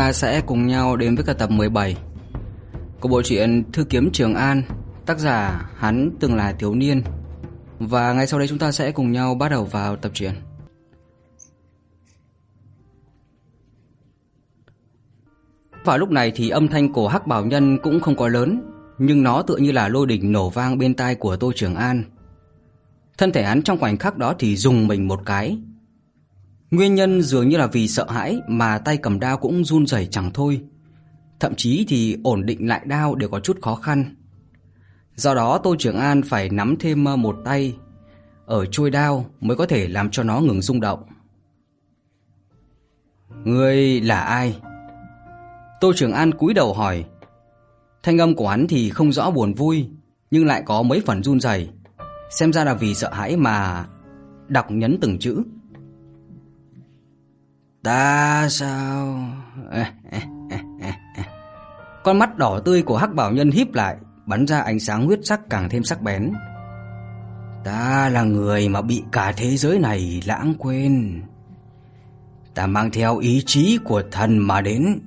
ta sẽ cùng nhau đến với cả tập 17 của bộ truyện Thư kiếm Trường An, tác giả hắn từng là thiếu niên. Và ngay sau đây chúng ta sẽ cùng nhau bắt đầu vào tập truyện. Vào lúc này thì âm thanh của Hắc Bảo Nhân cũng không có lớn, nhưng nó tựa như là lôi đỉnh nổ vang bên tai của Tô Trường An. Thân thể hắn trong khoảnh khắc đó thì dùng mình một cái. Nguyên nhân dường như là vì sợ hãi mà tay cầm đao cũng run rẩy chẳng thôi. Thậm chí thì ổn định lại đao đều có chút khó khăn. Do đó Tô Trường An phải nắm thêm ờ, một tay ở chuôi đao mới có thể làm cho nó ngừng rung động. Ngươi là ai? Tô Trường An cúi đầu hỏi. Thanh âm của hắn thì không rõ buồn vui, nhưng lại có mấy phần run rẩy. Xem ra là vì sợ hãi mà đọc nhấn từng chữ. Ta sao? Con mắt đỏ tươi của Hắc Bảo Nhân híp lại, bắn ra ánh sáng huyết sắc càng thêm sắc bén. Ta là người mà bị cả thế giới này lãng quên. Ta mang theo ý chí của thần mà đến,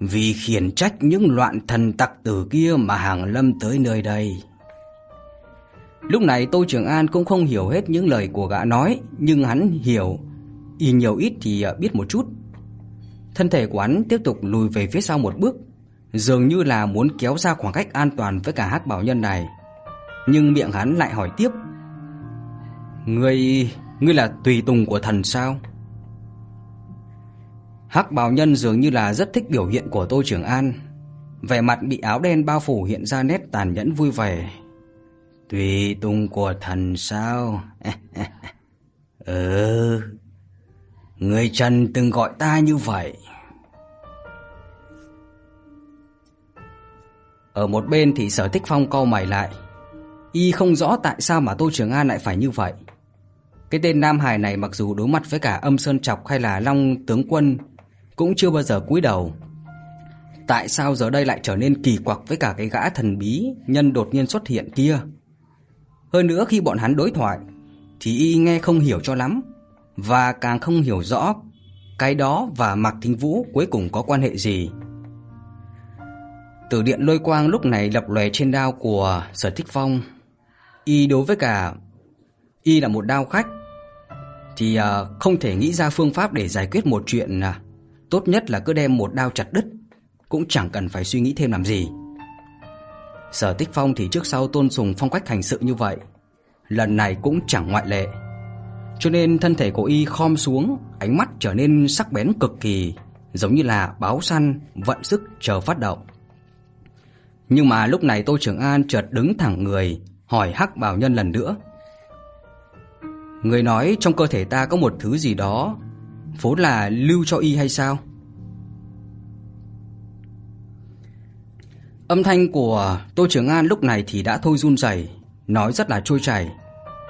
vì khiển trách những loạn thần tặc tử kia mà hàng lâm tới nơi đây. Lúc này Tô Trường An cũng không hiểu hết những lời của gã nói, nhưng hắn hiểu, y nhiều ít thì ờ, biết một chút. Thân thể của hắn tiếp tục lùi về phía sau một bước, dường như là muốn kéo ra khoảng cách an toàn với cả Hắc Bảo Nhân này. Nhưng miệng hắn lại hỏi tiếp: "Ngươi, ngươi là tùy tùng của thần sao?" Hắc Bảo Nhân dường như là rất thích biểu hiện của Tô Trường An, vẻ mặt bị áo đen bao phủ hiện ra nét tàn nhẫn vui vẻ. Tùy tùng của thần sao? ừ, người Trần từng gọi ta như vậy. Ở một bên thì sở thích phong câu mày lại. Y không rõ tại sao mà Tô Trường An lại phải như vậy. Cái tên Nam Hải này mặc dù đối mặt với cả âm sơn trọc hay là long tướng quân, cũng chưa bao giờ cúi đầu. Tại sao giờ đây lại trở nên kỳ quặc với cả cái gã thần bí nhân đột nhiên xuất hiện kia? Hơn nữa khi bọn hắn đối thoại, thì y nghe không hiểu cho lắm và càng không hiểu rõ cái đó và Mạc Thính Vũ cuối cùng có quan hệ gì. Tử điện lôi quang lúc này lập lòe trên đao của Sở Thích Phong. Y đối với cả y là một đao khách thì à, không thể nghĩ ra phương pháp để giải quyết một chuyện à, tốt nhất là cứ đem một đao chặt đứt, cũng chẳng cần phải suy nghĩ thêm làm gì. Sở Tích Phong thì trước sau tôn sùng phong cách hành sự như vậy, lần này cũng chẳng ngoại lệ. Cho nên thân thể của y khom xuống, ánh mắt trở nên sắc bén cực kỳ, giống như là báo săn vận sức chờ phát động. Nhưng mà lúc này Tô Trường An chợt đứng thẳng người, hỏi Hắc Bảo Nhân lần nữa. Người nói trong cơ thể ta có một thứ gì đó, vốn là lưu cho y hay sao? Âm thanh của Tô Trường An lúc này thì đã thôi run rẩy, nói rất là trôi chảy.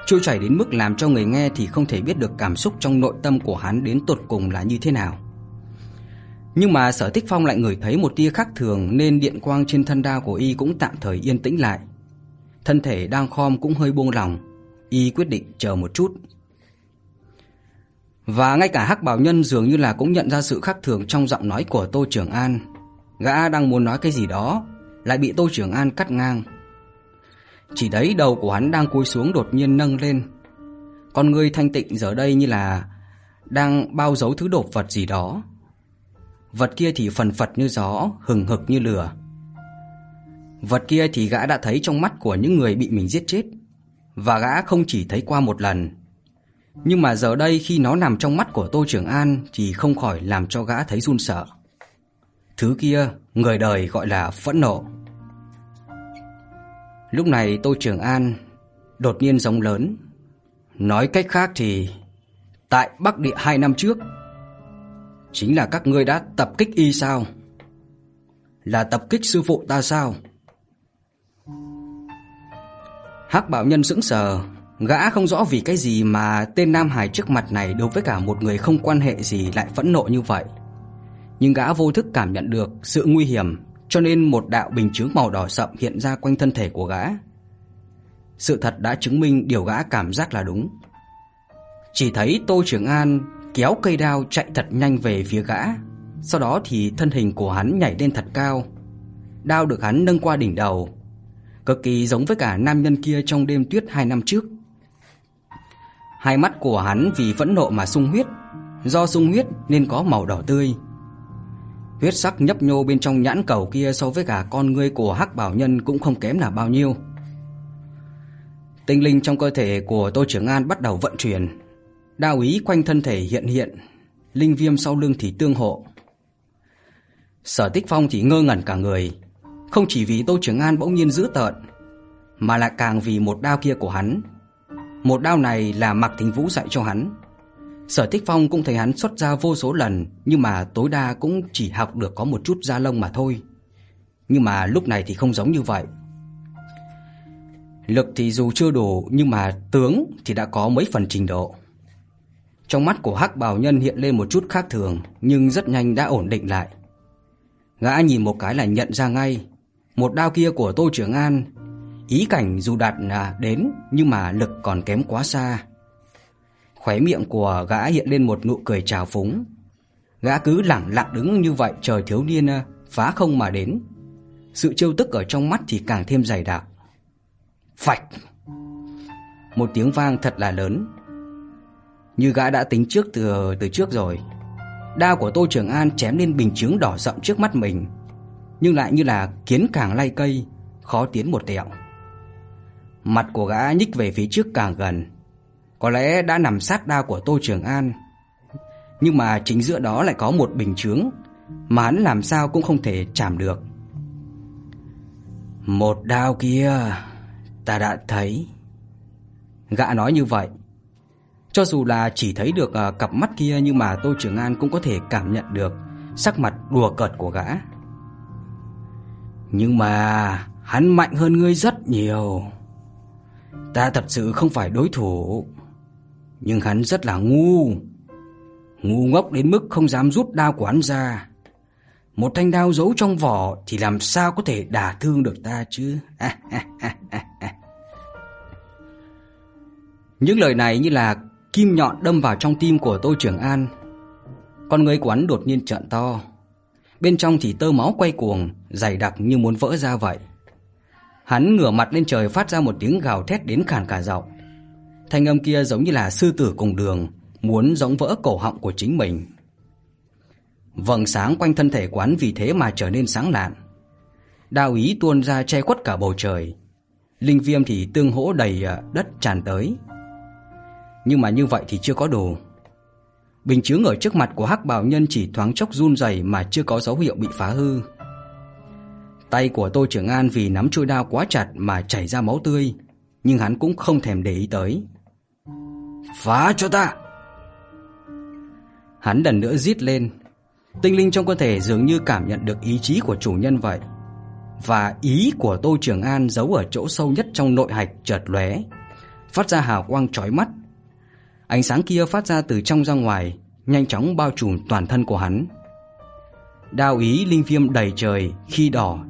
Trôi chảy đến mức làm cho người nghe thì không thể biết được cảm xúc trong nội tâm của hắn đến tột cùng là như thế nào. Nhưng mà Sở Tích Phong lại ngửi thấy một tia khác thường nên điện quang trên thân đao của y cũng tạm thời yên tĩnh lại. Thân thể đang khom cũng hơi buông lòng. y quyết định chờ một chút. Và ngay cả Hắc Bảo Nhân dường như là cũng nhận ra sự khác thường trong giọng nói của Tô Trường An. Gã đang muốn nói cái gì đó, lại bị Tô Trường An cắt ngang. Chỉ thấy đầu của hắn đang cúi xuống đột nhiên nâng lên. Con người thanh tịnh giờ đây như là đang bao giấu thứ đột vật gì đó. Vật kia thì phần phật như gió, hừng hực như lửa. Vật kia thì gã đã thấy trong mắt của những người bị mình giết chết. Và gã không chỉ thấy qua một lần. Nhưng mà giờ đây khi nó nằm trong mắt của Tô Trường An thì không khỏi làm cho gã thấy run sợ. Thứ kia người đời gọi là phẫn nộ. Lúc này Tô Trường An đột nhiên giống lớn. Nói cách khác thì tại Bắc Địa hai năm trước chính là các ngươi đã tập kích y sao? Là tập kích sư phụ ta sao? Hắc Bảo Nhân sững sờ, gã không rõ vì cái gì mà tên Nam Hải trước mặt này đối với cả một người không quan hệ gì lại phẫn nộ như vậy. Nhưng gã vô thức cảm nhận được sự nguy hiểm cho nên một đạo bình chướng màu đỏ sậm hiện ra quanh thân thể của gã. Sự thật đã chứng minh điều gã cảm giác là đúng. Chỉ thấy Tô Trường An kéo cây đao chạy thật nhanh về phía gã, Sau đó thì thân hình của hắn nhảy lên thật cao. Đao được hắn nâng qua đỉnh đầu, cực kỳ giống với cả nam nhân kia trong đêm tuyết hai năm trước. Hai mắt của hắn vì phẫn nộ mà sung huyết, do sung huyết nên có màu đỏ tươi. Huyết sắc nhấp nhô bên trong nhãn cầu kia so với cả con ngươi của Hắc Bảo Nhân cũng không kém là bao nhiêu. Tinh linh trong cơ thể của Tô Trưởng An bắt đầu vận chuyển, đao ý quanh thân thể hiện hiện, linh viêm sau lưng thì tương hộ. Sở Tích Phong thì ngơ ngẩn cả người, không chỉ vì Tô Trưởng An bỗng nhiên dữ tợn, mà lại càng vì một đao kia của hắn. Một đao này là Mạc Thính Vũ dạy cho hắn. Sở Tích Phong cũng thấy hắn xuất ra vô số lần, nhưng mà tối đa cũng chỉ học được có một chút da lông mà thôi. Nhưng mà lúc này thì không giống như vậy. Lực thì dù chưa đủ, nhưng mà tướng thì đã có mấy phần trình độ. Trong mắt của Hắc Bảo Nhân hiện lên một chút khác thường, nhưng rất nhanh đã ổn định lại. Gã nhìn một cái là nhận ra ngay, một đao kia của Tô Trường An, ý cảnh dù đạt là đến nhưng mà lực còn kém quá xa. Khóe miệng của gã hiện lên một nụ cười trào phúng. Gã cứ lẳng lặng đứng như vậy chờ thiếu niên ờ, phá không mà đến. Sự trêu tức ở trong mắt thì càng thêm dày đặc. Phạch! Một tiếng vang thật là lớn. Như gã đã tính trước từ từ trước rồi. Đao của Tô Trường An chém lên bình chướng đỏ rậm trước mắt mình, nhưng lại như là kiến càng lay cây, khó tiến một tẹo. Mặt của gã nhích về phía trước càng gần, có lẽ đã nằm sát đao của Tô Trường An. Nhưng mà chính giữa đó lại có một bình chướng mà hắn làm sao cũng không thể chạm được. Một đao kia, ta đã thấy. Gã nói như vậy. Cho dù là chỉ thấy được à, cặp mắt kia nhưng mà Tô Trường An cũng có thể cảm nhận được sắc mặt đùa cợt của gã. Nhưng mà hắn mạnh hơn ngươi rất nhiều. Ta thật sự không phải đối thủ. Nhưng hắn rất là ngu. Ngu ngốc đến mức không dám rút đao của hắn ra. Một thanh đao giấu trong vỏ Thì làm sao có thể đả thương được ta chứ? Những lời này như là kim nhọn đâm vào trong tim của Tô Trường An. Con người của hắn đột nhiên trợn to. Bên trong thì tơ máu quay cuồng, Dày đặc như muốn vỡ ra vậy. Hắn ngửa mặt lên trời phát ra một tiếng gào thét đến khàn cả giọng. Thanh âm kia giống như là sư tử cùng đường, muốn giống vỡ cổ họng của chính mình. Vầng sáng quanh thân thể quán vì thế mà trở nên sáng lạn. Đao ý tuôn ra che khuất cả bầu trời. Linh viêm thì tương hỗ đầy ờ, đất tràn tới. Nhưng mà như vậy thì chưa có đủ. Bình chướng ở trước mặt của hắc bào nhân chỉ thoáng chốc run rẩy mà chưa có dấu hiệu bị phá hư. Tay của Tô Trưởng An vì nắm chuôi đao quá chặt mà chảy ra máu tươi, nhưng hắn cũng không thèm để ý tới. Phá cho ta. Hắn lần nữa rít lên. Tinh linh trong cơ thể dường như cảm nhận được ý chí của chủ nhân vậy. Và ý của Tô Trường An giấu ở chỗ sâu nhất trong nội hạch chợt lóe. Phát ra hào quang chói mắt. Ánh sáng kia phát ra từ trong ra ngoài, Nhanh chóng bao trùm toàn thân của hắn. Đao ý linh viêm đầy trời, Khi đỏ,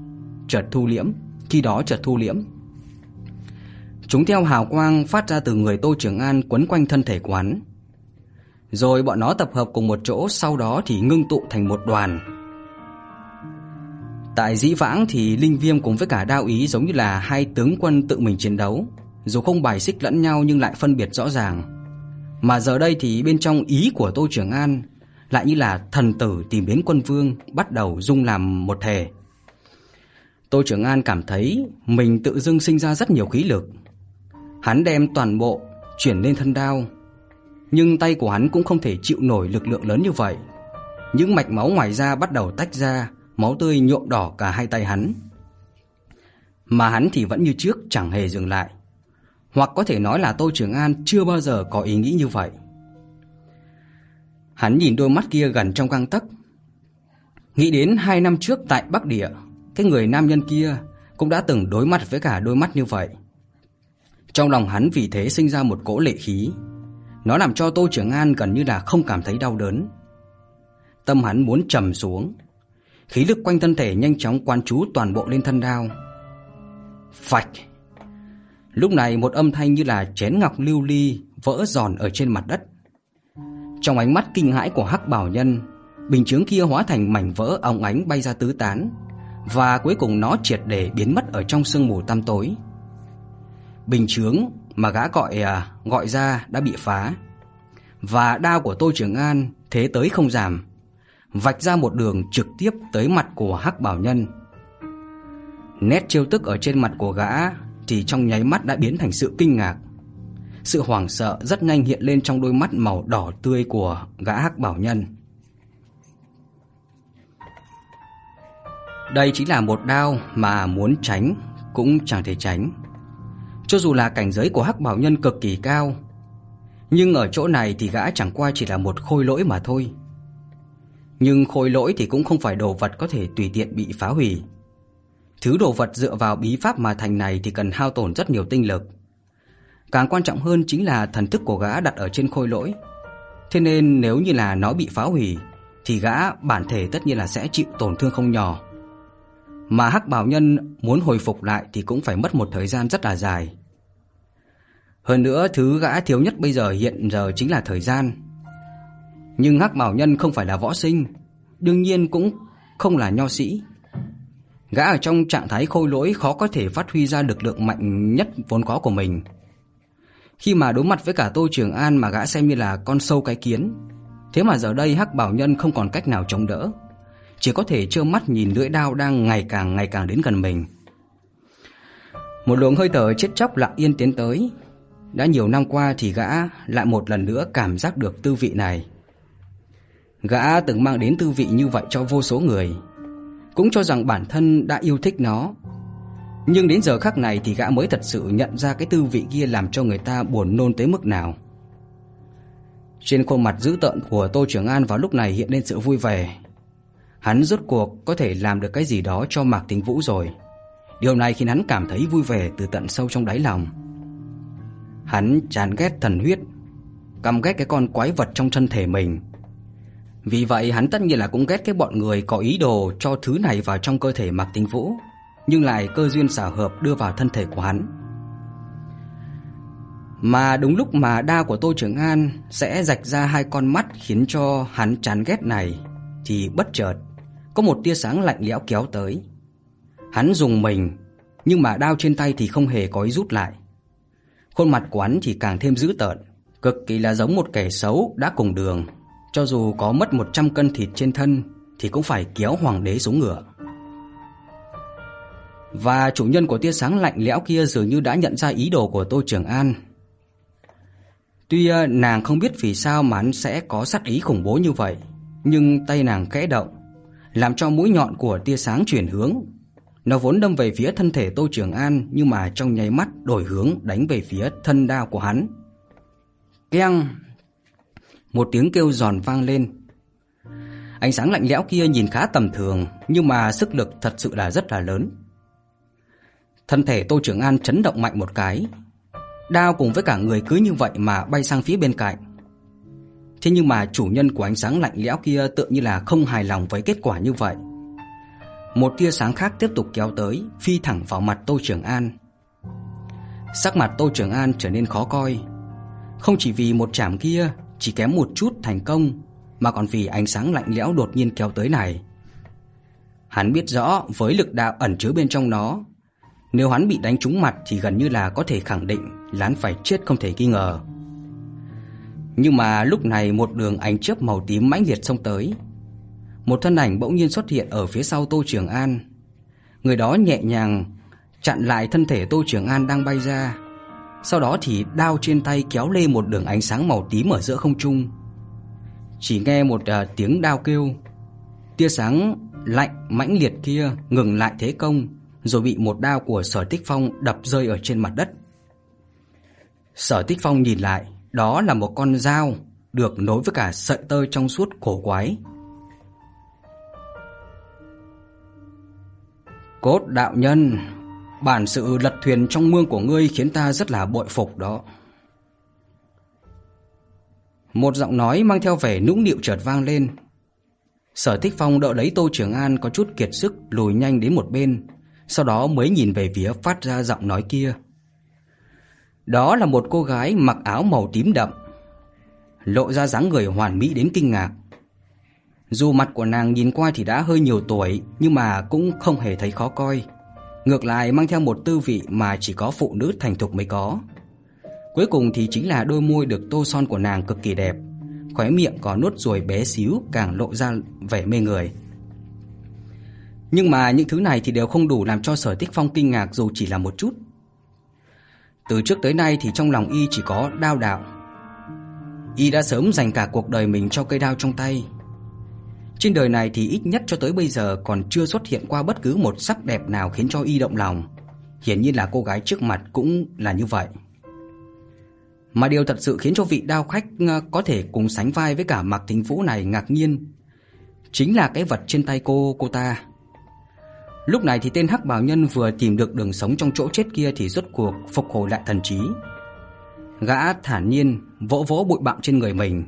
chợt thu liễm, Khi đó chợt thu liễm. Chúng theo hào quang phát ra từ người Tô Trường An quấn quanh thân thể quán. Rồi bọn nó tập hợp cùng một chỗ, sau đó thì ngưng tụ thành một đoàn. Tại dĩ vãng thì Linh Viêm cùng với cả đao ý giống như là hai tướng quân tự mình chiến đấu. Dù không bài xích lẫn nhau nhưng lại phân biệt rõ ràng. Mà giờ đây thì bên trong ý của Tô Trường An lại như là thần tử tìm đến quân vương, bắt đầu dung làm một thể. Tô Trường An cảm thấy mình tự dưng sinh ra rất nhiều khí lực Hắn đem toàn bộ chuyển lên thân đao, nhưng tay của hắn cũng không thể chịu nổi lực lượng lớn như vậy. Những mạch máu ngoài da bắt đầu tách ra, máu tươi nhuộm đỏ cả hai tay hắn. Mà hắn thì vẫn như trước chẳng hề dừng lại. Hoặc có thể nói là Tô Trường An chưa bao giờ có ý nghĩ như vậy. Hắn nhìn đôi mắt kia gần trong găng tấc. Nghĩ đến hai năm trước tại Bắc Địa, cái người nam nhân kia cũng đã từng đối mặt với cả đôi mắt như vậy. Trong lòng hắn vì thế sinh ra một cỗ lệ khí. Nó làm cho Tô Trường An gần như là không cảm thấy đau đớn. Tâm hắn muốn trầm xuống. Khí lực quanh thân thể nhanh chóng quan trú toàn bộ lên thân đao. Phạch! Lúc này một âm thanh như là chén ngọc lưu ly vỡ giòn ở trên mặt đất. Trong ánh mắt kinh hãi của Hắc Bảo Nhân, bình chướng kia hóa thành mảnh vỡ óng ánh bay ra tứ tán, và cuối cùng nó triệt để biến mất ở trong sương mù tăm tối. Bình chướng mà gã gọi à, gọi ra đã bị phá, và đao của Tô Trường An thế tới không giảm, vạch ra một đường trực tiếp tới mặt của Hắc Bảo Nhân. Nét trêu tức ở trên mặt của gã thì trong nháy mắt đã biến thành sự kinh ngạc. Sự hoảng sợ rất nhanh hiện lên trong đôi mắt màu đỏ tươi của gã Hắc Bảo Nhân. Đây chính là một đao mà muốn tránh cũng chẳng thể tránh. Cho dù là cảnh giới của Hắc Bảo Nhân cực kỳ cao, nhưng ở chỗ này thì gã chẳng qua chỉ là một khôi lỗi mà thôi. Nhưng khôi lỗi thì cũng không phải đồ vật có thể tùy tiện bị phá hủy. Thứ đồ vật dựa vào bí pháp mà thành này thì cần hao tổn rất nhiều tinh lực. Càng quan trọng hơn chính là thần thức của gã đặt ở trên khôi lỗi. Thế nên nếu như là nó bị phá hủy thì gã bản thể tất nhiên là sẽ chịu tổn thương không nhỏ. Mà Hắc Bảo Nhân muốn hồi phục lại thì cũng phải mất một thời gian rất là dài. Hơn nữa thứ gã thiếu nhất bây giờ hiện giờ chính là thời gian. Nhưng Hắc Bảo Nhân không phải là võ sinh, đương nhiên cũng không là nho sĩ. Gã ở trong trạng thái khôi lỗi khó có thể phát huy ra lực lượng mạnh nhất vốn có của mình. Khi mà đối mặt với cả Tô Trường An mà gã xem như là con sâu cái kiến, thế mà giờ đây Hắc Bảo Nhân không còn cách nào chống đỡ, chỉ có thể trơ mắt nhìn lưỡi đao đang ngày càng ngày càng đến gần mình. Một luồng hơi thở chết chóc lặng yên tiến tới, đã nhiều năm qua thì gã lại một lần nữa cảm giác được tư vị này. Gã từng mang đến tư vị như vậy cho vô số người, cũng cho rằng bản thân đã yêu thích nó. Nhưng đến giờ khắc này thì gã mới thật sự nhận ra cái tư vị kia làm cho người ta buồn nôn tới mức nào. Trên khuôn mặt dữ tợn của Tô Trường An vào lúc này hiện lên sự vui vẻ. Hắn rốt cuộc có thể làm được cái gì đó cho Mạc Tính Vũ rồi. Điều này khiến hắn cảm thấy vui vẻ từ tận sâu trong đáy lòng. Hắn chán ghét thần huyết, căm ghét cái con quái vật trong thân thể mình. Vì vậy hắn tất nhiên là cũng ghét cái bọn người có ý đồ cho thứ này vào trong cơ thể Mạc Tính Vũ, nhưng lại cơ duyên xảo hợp đưa vào thân thể của hắn. Mà đúng lúc mà đao của Tô Trường An sẽ rạch ra hai con mắt khiến cho hắn chán ghét này, thì bất chợt có một tia sáng lạnh lẽo kéo tới. Hắn dùng mình, nhưng mà đao trên tay thì không hề có ý rút lại. Khuôn mặt của hắn thì càng thêm dữ tợn, cực kỳ là giống một kẻ xấu đã cùng đường. Cho dù có mất 100 cân thịt trên thân thì cũng phải kéo hoàng đế xuống ngựa. Và chủ nhân của tia sáng lạnh lẽo kia dường như đã nhận ra ý đồ của Tô Trường An. Tuy ờ, nàng không biết vì sao mà hắn sẽ có sát ý khủng bố như vậy, nhưng tay nàng khẽ động, làm cho mũi nhọn của tia sáng chuyển hướng nó vốn đâm về phía thân thể Tô Trường An, nhưng mà trong nháy mắt đổi hướng đánh về phía thân đao của hắn. Keng! Một tiếng kêu giòn vang lên. Ánh sáng lạnh lẽo kia nhìn khá tầm thường, nhưng mà sức lực thật sự là rất là lớn. Thân thể Tô Trường An chấn động mạnh một cái. Đao cùng với cả người cứ như vậy mà bay sang phía bên cạnh. Thế nhưng mà chủ nhân của ánh sáng lạnh lẽo kia tự như là không hài lòng với kết quả như vậy. Một tia sáng khác tiếp tục kéo tới, phi thẳng vào mặt Tô Trường An. Sắc mặt Tô Trường An trở nên khó coi. Không chỉ vì một chạm kia chỉ kém một chút thành công, mà còn vì ánh sáng lạnh lẽo đột nhiên kéo tới này. Hắn biết rõ với lực đạo ẩn chứa bên trong nó, nếu hắn bị đánh trúng mặt thì gần như là có thể khẳng định là hắn phải chết không thể nghi ngờ. Nhưng mà lúc này một đường ánh chớp màu tím mãnh liệt xông tới, một thân ảnh bỗng nhiên xuất hiện ở phía sau Tô Trường An. Người đó nhẹ nhàng chặn lại thân thể Tô Trường An đang bay ra. Sau đó thì đao trên tay kéo lê một đường ánh sáng màu tím ở giữa không trung. Chỉ nghe một uh, tiếng đao kêu, tia sáng lạnh mãnh liệt kia ngừng lại thế công, rồi bị một đao của Sở Tích Phong đập rơi ở trên mặt đất. Sở Tích Phong nhìn lại, đó là một con dao được nối với cả sợi tơ trong suốt cổ quái Cốt đạo nhân, bản sự lật thuyền trong mương của ngươi khiến ta rất là bội phục đó. Một giọng nói mang theo vẻ nũng nịu chợt vang lên. Sở Thích Phong đỡ lấy Tô Trường An có chút kiệt sức lùi nhanh đến một bên, sau đó mới nhìn về phía phát ra giọng nói kia. Đó là một cô gái mặc áo màu tím đậm, lộ ra dáng người hoàn mỹ đến kinh ngạc. Dù mặt của nàng nhìn qua thì đã hơi nhiều tuổi Nhưng mà cũng không hề thấy khó coi. Ngược lại mang theo một tư vị mà chỉ có phụ nữ thành thục mới có. Cuối cùng thì chính là đôi môi được tô son của nàng cực kỳ đẹp. Khóe miệng có nốt ruồi bé xíu càng lộ ra vẻ mê người. Nhưng mà những thứ này thì đều không đủ làm cho sở tích phong kinh ngạc dù chỉ là một chút. Từ trước tới nay thì trong lòng y chỉ có đao đạo Y đã sớm dành cả cuộc đời mình cho cây đao trong tay trên đời này thì ít nhất cho tới bây giờ còn chưa xuất hiện qua bất cứ một sắc đẹp nào khiến cho y động lòng. Hiển nhiên là cô gái trước mặt cũng là như vậy. Mà điều thật sự khiến cho vị đao khách ờ, có thể cùng sánh vai với cả Mạc Thính Vũ này ngạc nhiên chính là cái vật trên tay cô cô ta. Lúc này thì tên Hắc Bảo Nhân vừa tìm được đường sống trong chỗ chết kia thì rốt cuộc phục hồi lại thần trí. Gã thản nhiên vỗ vỗ bụi bặm trên người mình,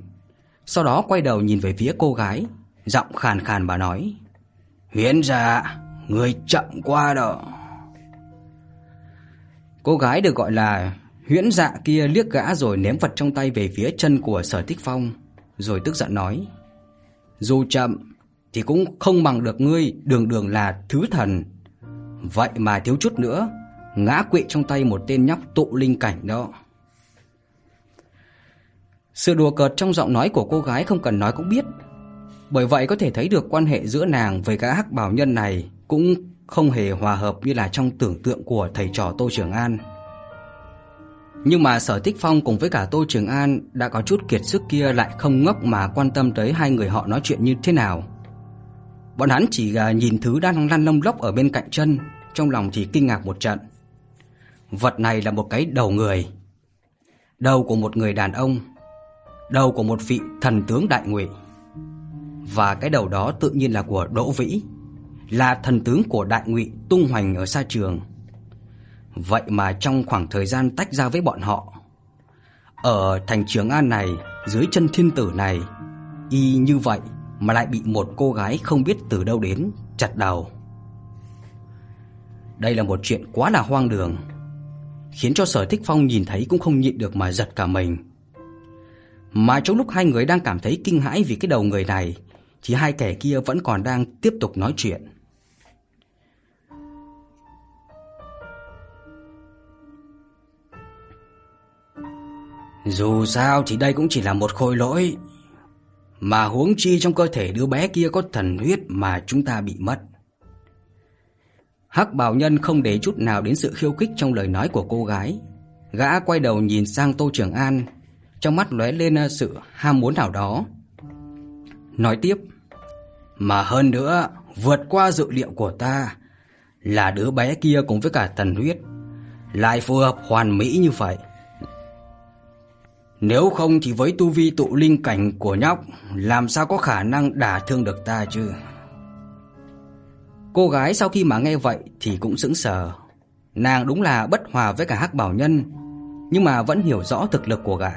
sau đó quay đầu nhìn về phía cô gái, Giọng khàn khàn bà nói Huyễn dạ Người chậm qua đó Cô gái được gọi là Huyễn dạ kia liếc gã rồi ném vật trong tay về phía chân của sở tích phong Rồi tức giận nói Dù chậm thì cũng không bằng được ngươi, Đường đường là thứ thần Vậy mà thiếu chút nữa, Ngã quỵ trong tay một tên nhóc tụ linh cảnh đó Sự đùa cợt trong giọng nói của cô gái không cần nói cũng biết, bởi vậy có thể thấy được quan hệ giữa nàng với gã hắc bảo nhân này cũng không hề hòa hợp như là trong tưởng tượng của thầy trò Tô Trường An. Nhưng mà Sở Tích Phong cùng với cả Tô Trường An đã có chút kiệt sức kia lại không ngốc mà quan tâm tới hai người họ nói chuyện như thế nào. Bọn hắn chỉ à, nhìn thứ đang lăn lông lốc ở bên cạnh chân, trong lòng thì kinh ngạc một trận. Vật này là một cái đầu người. Đầu của một người đàn ông, đầu của một vị thần tướng đại ngụy. Và cái đầu đó tự nhiên là của Đỗ Vĩ Là thần tướng của đại ngụy tung hoành ở xa trường Vậy mà trong khoảng thời gian tách ra với bọn họ Ở thành Trường An này Dưới chân thiên tử này Y như vậy mà lại bị một cô gái không biết từ đâu đến, chặt đầu Đây là một chuyện quá là hoang đường, Khiến cho sở thích phong nhìn thấy cũng không nhịn được mà giật cả mình Mà trong lúc hai người đang cảm thấy kinh hãi vì cái đầu người này, thì hai kẻ kia vẫn còn đang tiếp tục nói chuyện. Dù sao thì đây cũng chỉ là một khôi lỗi mà huống chi trong cơ thể đứa bé kia có thần huyết mà chúng ta bị mất. Hắc bảo nhân không để chút nào đến sự khiêu khích trong lời nói của cô gái. Gã quay đầu nhìn sang Tô Trường An, Trong mắt lóe lên ờ, sự ham muốn nào đó. Nói tiếp, Mà hơn nữa, Vượt qua dự liệu của ta Là đứa bé kia cùng với cả thần huyết Lại phù hợp hoàn mỹ như vậy. Nếu không thì với tu vi tụ linh cảnh của nhóc Làm sao có khả năng đả thương được ta chứ Cô gái sau khi mà nghe vậy Thì cũng sững sờ Nàng đúng là bất hòa với cả hắc bảo nhân Nhưng mà vẫn hiểu rõ thực lực của gã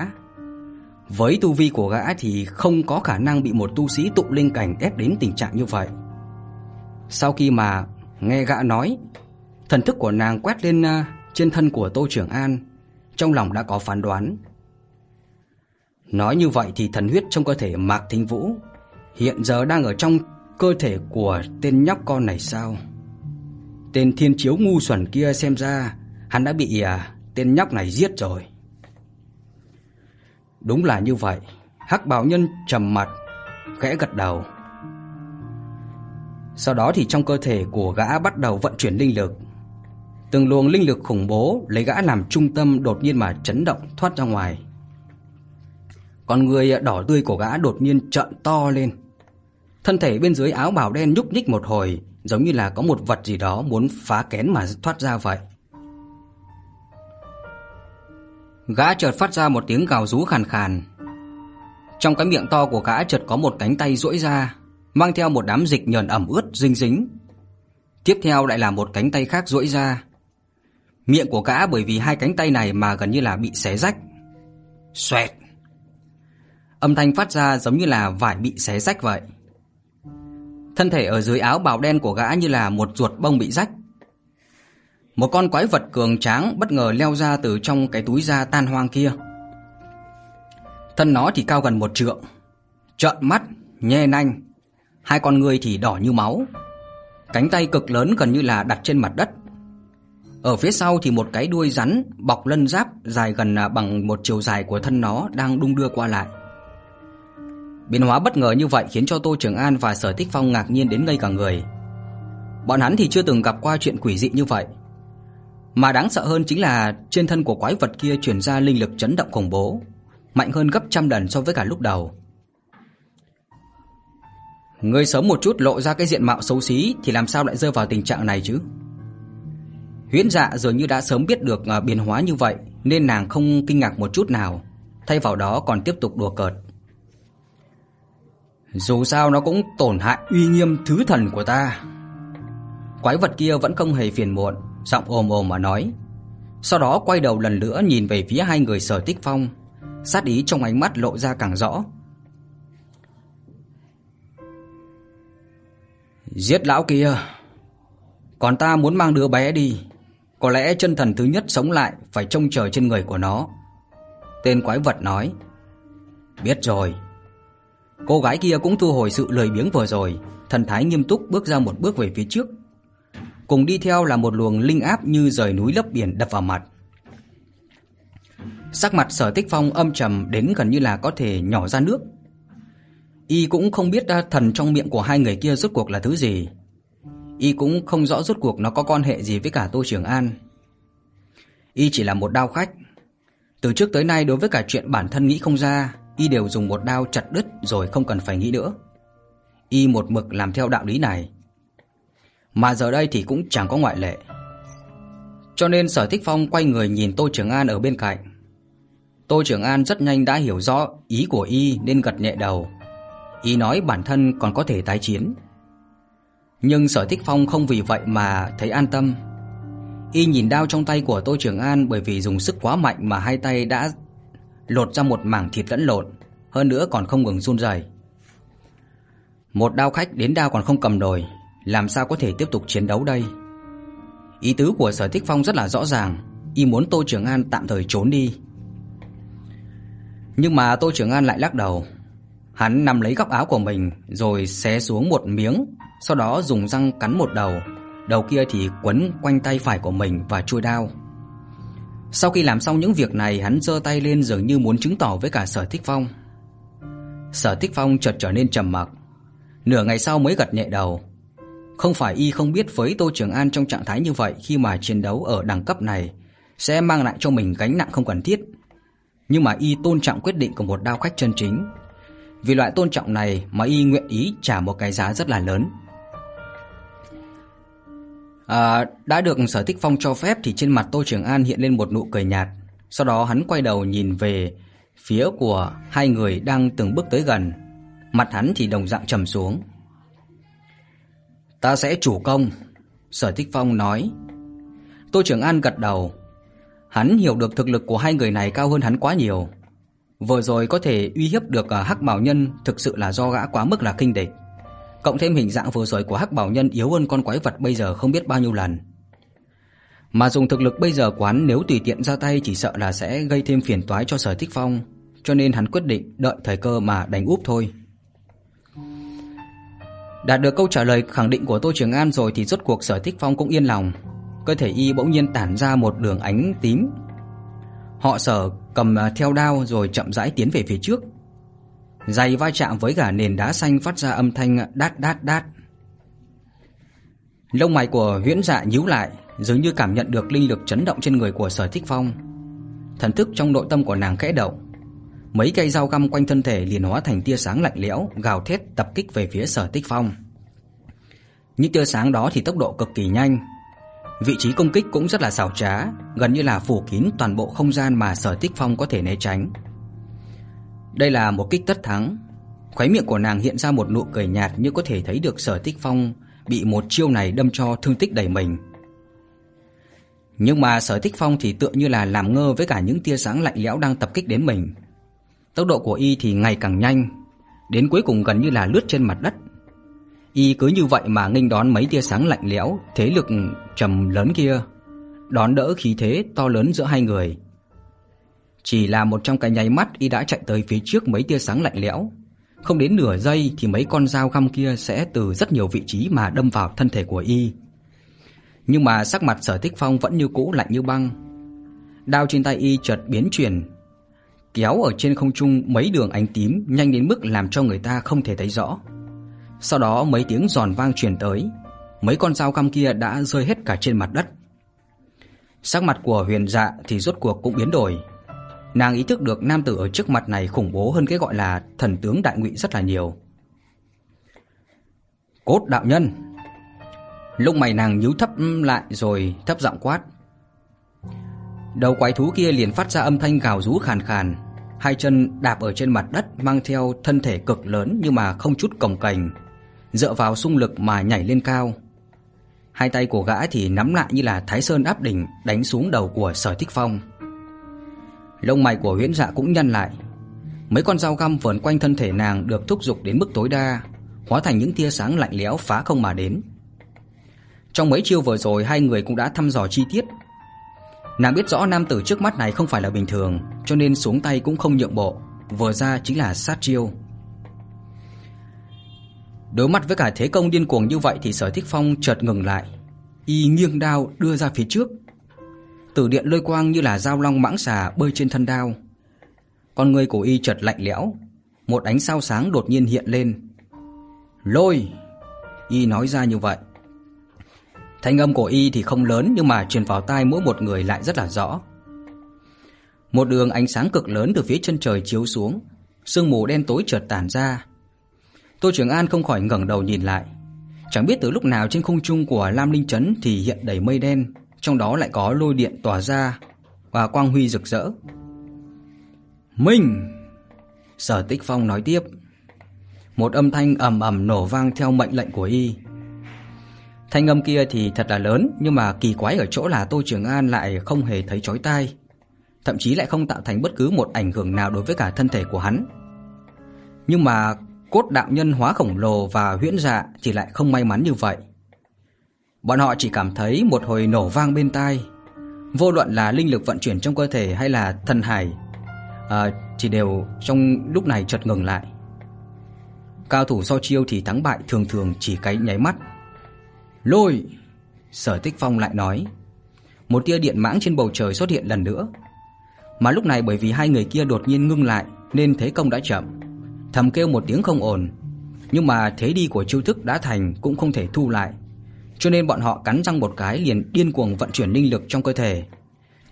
với tu vi của gã thì không có khả năng bị một tu sĩ tụ linh cảnh ép đến tình trạng như vậy. Sau khi mà nghe gã nói, thần thức của nàng quét lên à, trên thân của Tô Trường An, trong lòng đã có phán đoán. Nói như vậy thì thần huyết trong cơ thể Mạc Thính Vũ hiện giờ đang ở trong cơ thể của tên nhóc con này sao? Tên thiên chiếu ngu xuẩn kia xem ra hắn đã bị à, tên nhóc này giết rồi. Đúng là như vậy Hắc bảo nhân trầm mặt Khẽ gật đầu Sau đó thì trong cơ thể của gã bắt đầu vận chuyển linh lực Từng luồng linh lực khủng bố Lấy gã làm trung tâm đột nhiên mà chấn động thoát ra ngoài con người đỏ tươi của gã đột nhiên trợn to lên Thân thể bên dưới áo bào đen nhúc nhích một hồi Giống như là có một vật gì đó muốn phá kén mà thoát ra vậy Gã chợt phát ra một tiếng gào rú khàn khàn. Trong cái miệng to của gã chợt có một cánh tay duỗi ra, mang theo một đám dịch nhờn ẩm ướt dính dính. Tiếp theo lại là một cánh tay khác duỗi ra. Miệng của gã bởi vì hai cánh tay này mà gần như là bị xé rách. Xoẹt. Âm thanh phát ra giống như là vải bị xé rách vậy. Thân thể ở dưới áo bào đen của gã như là một ruột bông bị rách. Một con quái vật cường tráng bất ngờ leo ra từ trong cái túi da tan hoang kia. Thân nó thì cao gần một trượng, trợn mắt, nhe nanh, hai con ngươi thì đỏ như máu. Cánh tay cực lớn gần như là đặt trên mặt đất. Ở phía sau thì một cái đuôi rắn bọc lân giáp dài gần à, bằng một chiều dài của thân nó đang đung đưa qua lại. Biến hóa bất ngờ như vậy khiến cho Tô Trường An và Sở Tích Phong ngạc nhiên đến ngây cả người. Bọn hắn thì chưa từng gặp qua chuyện quỷ dị như vậy. Mà đáng sợ hơn chính là trên thân của quái vật kia truyền ra linh lực chấn động khủng bố, mạnh hơn gấp trăm lần so với cả lúc đầu. Ngươi sớm một chút lộ ra cái diện mạo xấu xí thì làm sao lại rơi vào tình trạng này chứ? Huyễn Dạ dường như đã sớm biết được à, biến hóa như vậy nên nàng không kinh ngạc một chút nào, thay vào đó còn tiếp tục đùa cợt. Dù sao nó cũng tổn hại uy nghiêm thứ thần của ta. Quái vật kia vẫn không hề phiền muộn, giọng ồm ồm mà nói. Sau đó quay đầu lần nữa nhìn về phía hai người Sở Tích Phong, sát ý trong ánh mắt lộ ra càng rõ. Giết lão kia, còn ta muốn mang đứa bé đi. Có lẽ chân thần thứ nhất sống lại phải trông chờ trên người của nó. Tên quái vật nói. Biết rồi. Cô gái kia cũng thu hồi sự lười biếng vừa rồi, thần thái nghiêm túc bước ra một bước về phía trước. Cùng đi theo là một luồng linh áp như rời núi lấp biển đập vào mặt. Sắc mặt Sở Tích Phong âm trầm đến gần như là có thể nhỏ ra nước. Y cũng không biết thần trong miệng của hai người kia rốt cuộc là thứ gì. Y cũng không rõ rốt cuộc nó có quan hệ gì với cả Tô Trường An. Y chỉ là một đao khách. Từ trước tới nay đối với cả chuyện bản thân nghĩ không ra, Y đều dùng một đao chặt đứt rồi không cần phải nghĩ nữa. Y một mực làm theo đạo lý này. Mà giờ đây thì cũng chẳng có ngoại lệ. Cho nên Sở Thích Phong quay người nhìn Tô Trường An ở bên cạnh. Tô Trường An rất nhanh đã hiểu rõ ý của Y nên gật nhẹ đầu. Y nói bản thân còn có thể tái chiến. Nhưng Sở Thích Phong không vì vậy mà thấy an tâm. Y nhìn đao trong tay của Tô Trường An bởi vì dùng sức quá mạnh mà hai tay đã lột ra một mảng thịt lẫn lộn, hơn nữa còn không ngừng run rẩy. Một đao khách đến đao còn không cầm nổi, làm sao có thể tiếp tục chiến đấu đây? Ý tứ của Sở Thích Phong rất là rõ ràng, y muốn Tô Trường An tạm thời trốn đi. Nhưng mà Tô Trường An lại lắc đầu. Hắn nắm lấy góc áo của mình rồi xé xuống một miếng, sau đó dùng răng cắn một đầu, đầu kia thì quấn quanh tay phải của mình và chui đao. Sau khi làm xong những việc này, hắn giơ tay lên dường như muốn chứng tỏ với cả Sở Thích Phong. Sở Thích Phong chợt trở nên trầm mặc, nửa ngày sau mới gật nhẹ đầu. Không phải y không biết với Tô Trường An trong trạng thái như vậy khi mà chiến đấu ở đẳng cấp này sẽ mang lại cho mình gánh nặng không cần thiết. Nhưng mà y tôn trọng quyết định của một đao khách chân chính. Vì loại tôn trọng này mà y nguyện ý trả một cái giá rất là lớn. À, đã được Sở Thích Phong cho phép thì trên mặt Tô Trường An hiện lên một nụ cười nhạt. Sau đó hắn quay đầu nhìn về phía của hai người đang từng bước tới gần. Mặt hắn thì đồng dạng trầm xuống. Ta sẽ chủ công, Sở Thích Phong nói. Tô Trường An gật đầu. Hắn hiểu được thực lực của hai người này cao hơn hắn quá nhiều. Vừa rồi có thể uy hiếp được à, Hắc Bảo Nhân thực sự là do gã quá mức là kinh địch. Cộng thêm hình dạng vừa rồi của Hắc Bảo Nhân yếu hơn con quái vật bây giờ không biết bao nhiêu lần. Mà dùng thực lực bây giờ quán nếu tùy tiện ra tay chỉ sợ là sẽ gây thêm phiền toái cho Sở Thích Phong, cho nên hắn quyết định đợi thời cơ mà đánh úp thôi. Đạt được câu trả lời khẳng định của Tô Trường An rồi thì rốt cuộc Sở Thích Phong cũng yên lòng. Cơ thể y bỗng nhiên tản ra một đường ánh tím. Họ Sở cầm à, theo đao rồi chậm rãi tiến về phía trước. Giày va chạm với cả nền đá xanh phát ra âm thanh đát đát đát. Lông mày của Huyễn Dạ nhíu lại, dường như cảm nhận được linh lực chấn động trên người của Sở Thích Phong. Thần thức trong nội tâm của nàng khẽ động. Mấy cây dao găm quanh thân thể liền hóa thành tia sáng lạnh lẽo, gào thét tập kích về phía Sở Tích Phong. Những tia sáng đó thì tốc độ cực kỳ nhanh. Vị trí công kích cũng rất là xảo trá, gần như là phủ kín toàn bộ không gian mà Sở Tích Phong có thể né tránh. Đây là một kích tất thắng. Khóe miệng của nàng hiện ra một nụ cười nhạt như có thể thấy được Sở Tích Phong bị một chiêu này đâm cho thương tích đầy mình. Nhưng mà Sở Tích Phong thì tựa như là làm ngơ với cả những tia sáng lạnh lẽo đang tập kích đến mình. Tốc độ của y thì ngày càng nhanh, đến cuối cùng gần như là lướt trên mặt đất. Y cứ như vậy mà nghênh đón mấy tia sáng lạnh lẽo, thế lực trầm lớn kia, đón đỡ khí thế to lớn giữa hai người. Chỉ là một trong cái nháy mắt y đã chạy tới phía trước mấy tia sáng lạnh lẽo, Không đến nửa giây thì mấy con dao găm kia sẽ từ rất nhiều vị trí mà đâm vào thân thể của y. Nhưng mà sắc mặt Sở Thích Phong vẫn như cũ lạnh như băng. Đao trên tay y chợt biến chuyển, kéo ở trên không trung mấy đường ánh tím nhanh đến mức làm cho người ta không thể thấy rõ. Sau đó mấy tiếng giòn vang truyền tới, mấy con dao găm kia đã rơi hết cả trên mặt đất. Sắc mặt của Huyền Dạ thì rốt cuộc cũng biến đổi. Nàng ý thức được nam tử ở trước mặt này khủng bố hơn cái gọi là thần tướng đại ngụy rất là nhiều. Cốt đạo nhân. Lúc mày nàng nhíu thấp lại rồi thấp giọng quát. Đầu quái thú kia liền phát ra âm thanh gào rú khàn khàn, hai chân đạp ở trên mặt đất mang theo thân thể cực lớn nhưng mà không chút cồng cành dựa vào xung lực mà nhảy lên cao. Hai tay của gã thì nắm lại như là Thái Sơn áp đỉnh đánh xuống đầu của Sở Thích Phong. Lông mày của Huyễn Dạ cũng nhăn lại. Mấy con dao găm vờn quanh thân thể nàng được thúc giục đến mức tối đa, hóa thành những tia sáng lạnh lẽo phá không mà đến. Trong mấy chiêu vừa rồi hai người cũng đã thăm dò chi tiết. Nàng biết rõ nam tử trước mắt này không phải là bình thường, cho nên xuống tay cũng không nhượng bộ, vừa ra chính là sát chiêu. Đối mặt với cả thế công điên cuồng như vậy thì Sở Thích Phong chợt ngừng lại, y nghiêng đao đưa ra phía trước. Tử điện lôi quang như là dao long mãng xà bơi trên thân đao. Con người của y chợt lạnh lẽo, một ánh sao sáng đột nhiên hiện lên. "Lôi!" Y nói ra như vậy. Thanh âm của y thì không lớn nhưng mà truyền vào tai mỗi một người lại rất là rõ. Một đường ánh sáng cực lớn từ phía chân trời chiếu xuống, sương mù đen tối chợt tản ra, Tô Trường An không khỏi ngẩng đầu nhìn lại. Chẳng biết từ lúc nào trên không trung của Lam Linh trấn thì hiện đầy mây đen, trong đó lại có lôi điện tỏa ra và quang huy rực rỡ. "Minh!" Sở Tích Phong nói tiếp. Một âm thanh ầm ầm nổ vang theo mệnh lệnh của y. Thanh âm kia thì thật là lớn, nhưng mà kỳ quái ở chỗ là Tô Trường An lại không hề thấy chói tai, thậm chí lại không tạo thành bất cứ một ảnh hưởng nào đối với cả thân thể của hắn. Nhưng mà Cốt đạo nhân hóa khổng lồ và huyễn dạ thì lại không may mắn như vậy. Bọn họ chỉ cảm thấy một hồi nổ vang bên tai, vô luận là linh lực vận chuyển trong cơ thể hay là thần hải, à, thì đều trong lúc này chợt ngừng lại. Cao thủ so chiêu thì thắng bại thường thường chỉ cái nháy mắt. Lôi! Sở Tích Phong lại nói. Một tia điện mãng trên bầu trời xuất hiện lần nữa. Mà lúc này bởi vì hai người kia đột nhiên ngưng lại nên thế công đã chậm thầm kêu một tiếng không ổn, nhưng mà thế đi của chiêu thức đã thành cũng không thể thu lại. Cho nên bọn họ cắn răng một cái liền điên cuồng vận chuyển linh lực trong cơ thể.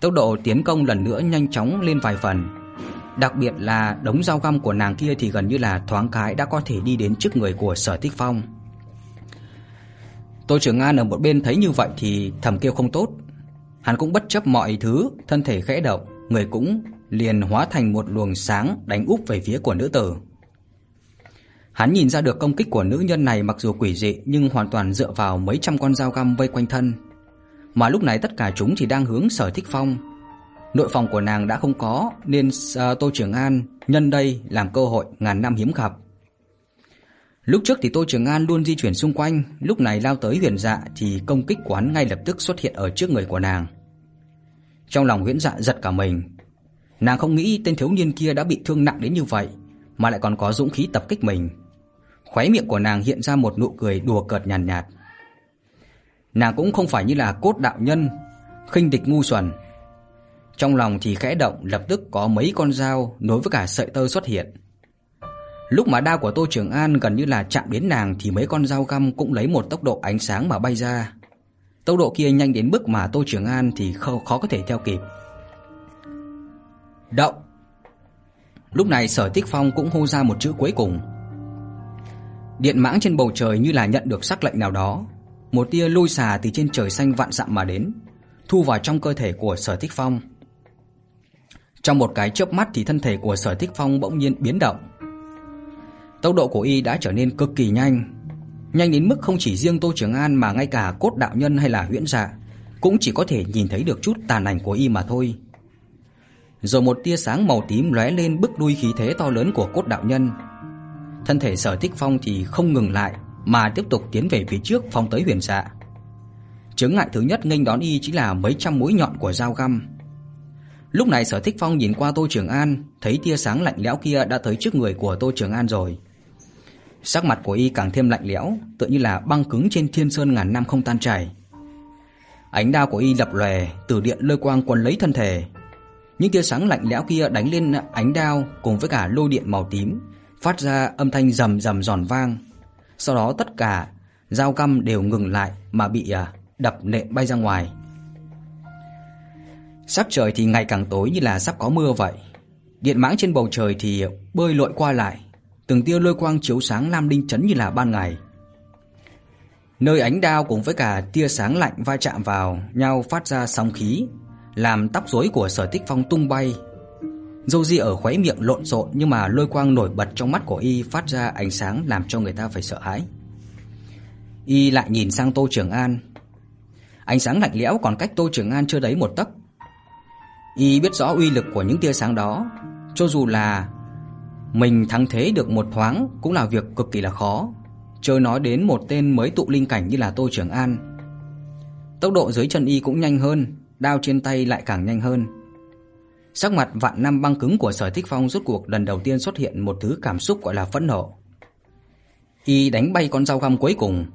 Tốc độ tiến công lần nữa nhanh chóng lên vài phần. Đặc biệt là đống dao găm của nàng kia thì gần như là thoáng cái đã có thể đi đến trước người của Sở Tích Phong. Tô Trường An ở một bên thấy như vậy thì thầm kêu không tốt. Hắn cũng bất chấp mọi thứ, thân thể khẽ động, người cũng liền hóa thành một luồng sáng đánh úp về phía của nữ tử. Hắn nhìn ra được công kích của nữ nhân này mặc dù quỷ dị nhưng hoàn toàn dựa vào mấy trăm con dao găm vây quanh thân. Mà lúc này tất cả chúng chỉ đang hướng Sở Thích Phong. Nội phòng của nàng đã không có nên uh, Tô Trường An nhân đây làm cơ hội ngàn năm hiếm gặp. Lúc trước thì Tô Trường An luôn di chuyển xung quanh, lúc này lao tới Huyền Dạ thì công kích của hắn ngay lập tức xuất hiện ở trước người của nàng. Trong lòng Huyền Dạ giật cả mình. Nàng không nghĩ tên thiếu niên kia đã bị thương nặng đến như vậy, mà lại còn có dũng khí tập kích mình. Khóe miệng của nàng hiện ra một nụ cười đùa cợt nhàn nhạt, nhạt. Nàng cũng không phải như là cốt đạo nhân, khinh địch ngu xuẩn. Trong lòng thì khẽ động, lập tức có mấy con dao nối với cả sợi tơ xuất hiện. Lúc mà đao của Tô Trường An gần như là chạm đến nàng thì mấy con dao găm cũng lấy một tốc độ ánh sáng mà bay ra. Tốc độ kia nhanh đến mức mà Tô Trường An thì khó, khó có thể theo kịp. Động! Lúc này Sở Tích Phong cũng hô ra một chữ cuối cùng. Điện mãng trên bầu trời như là nhận được sắc lệnh nào đó, một tia lôi xà từ trên trời xanh vạn dặm mà đến, thu vào trong cơ thể của Sở Thích Phong. Trong một cái chớp mắt thì thân thể của Sở Thích Phong bỗng nhiên biến động. Tốc độ của y đã trở nên cực kỳ nhanh, nhanh đến mức không chỉ riêng Tô Trường An mà ngay cả cốt đạo nhân hay là huyễn dạ cũng chỉ có thể nhìn thấy được chút tàn ảnh của y mà thôi. Rồi một tia sáng màu tím lóe lên bức đuôi khí thế to lớn của cốt đạo nhân, thân thể Sở Thích Phong thì không ngừng lại mà tiếp tục tiến về phía trước phong tới Huyền Dạ. Chướng ngại thứ nhất nghênh đón y chính là mấy trăm mũi nhọn của dao găm. Lúc này Sở Thích Phong nhìn qua Tô Trường An, thấy tia sáng lạnh lẽo kia đã tới trước người của Tô Trường An rồi, Sắc mặt của y càng thêm lạnh lẽo, tựa như là băng cứng trên thiên sơn ngàn năm không tan chảy. Ánh đao của y lập lòe, từ điện lôi quang quấn lấy thân thể. Những tia sáng lạnh lẽo kia đánh lên ánh đao cùng với cả lôi điện màu tím, phát ra âm thanh rầm rầm giòn vang. Sau đó tất cả dao găm đều ngừng lại mà bị à, đập nện bay ra ngoài. Sắc trời thì ngày càng tối như là sắp có mưa vậy. Điện mãng trên bầu trời thì bơi lội qua lại, từng tia lôi quang chiếu sáng lam đinh chấn như là ban ngày. Nơi ánh đao cùng với cả tia sáng lạnh va chạm vào nhau phát ra sóng khí, làm tóc rối của Sở Tích Phong tung bay. Dâu ria ở khóe miệng lộn xộn nhưng mà lôi quang nổi bật trong mắt của y phát ra ánh sáng làm cho người ta phải sợ hãi. Y lại nhìn sang Tô Trường An. Ánh sáng lạnh lẽo còn cách Tô Trường An chưa đấy một tấc. Y biết rõ uy lực của những tia sáng đó, cho dù là mình thắng thế được một thoáng cũng là việc cực kỳ là khó, chớ nói đến một tên mới tụ linh cảnh như là Tô Trường An. Tốc độ dưới chân y cũng nhanh hơn, đao trên tay lại càng nhanh hơn. Sắc mặt vạn năm băng cứng của Sở Thích Phong rốt cuộc lần đầu tiên xuất hiện một thứ cảm xúc gọi là phẫn nộ. Y đánh bay con dao găm cuối cùng,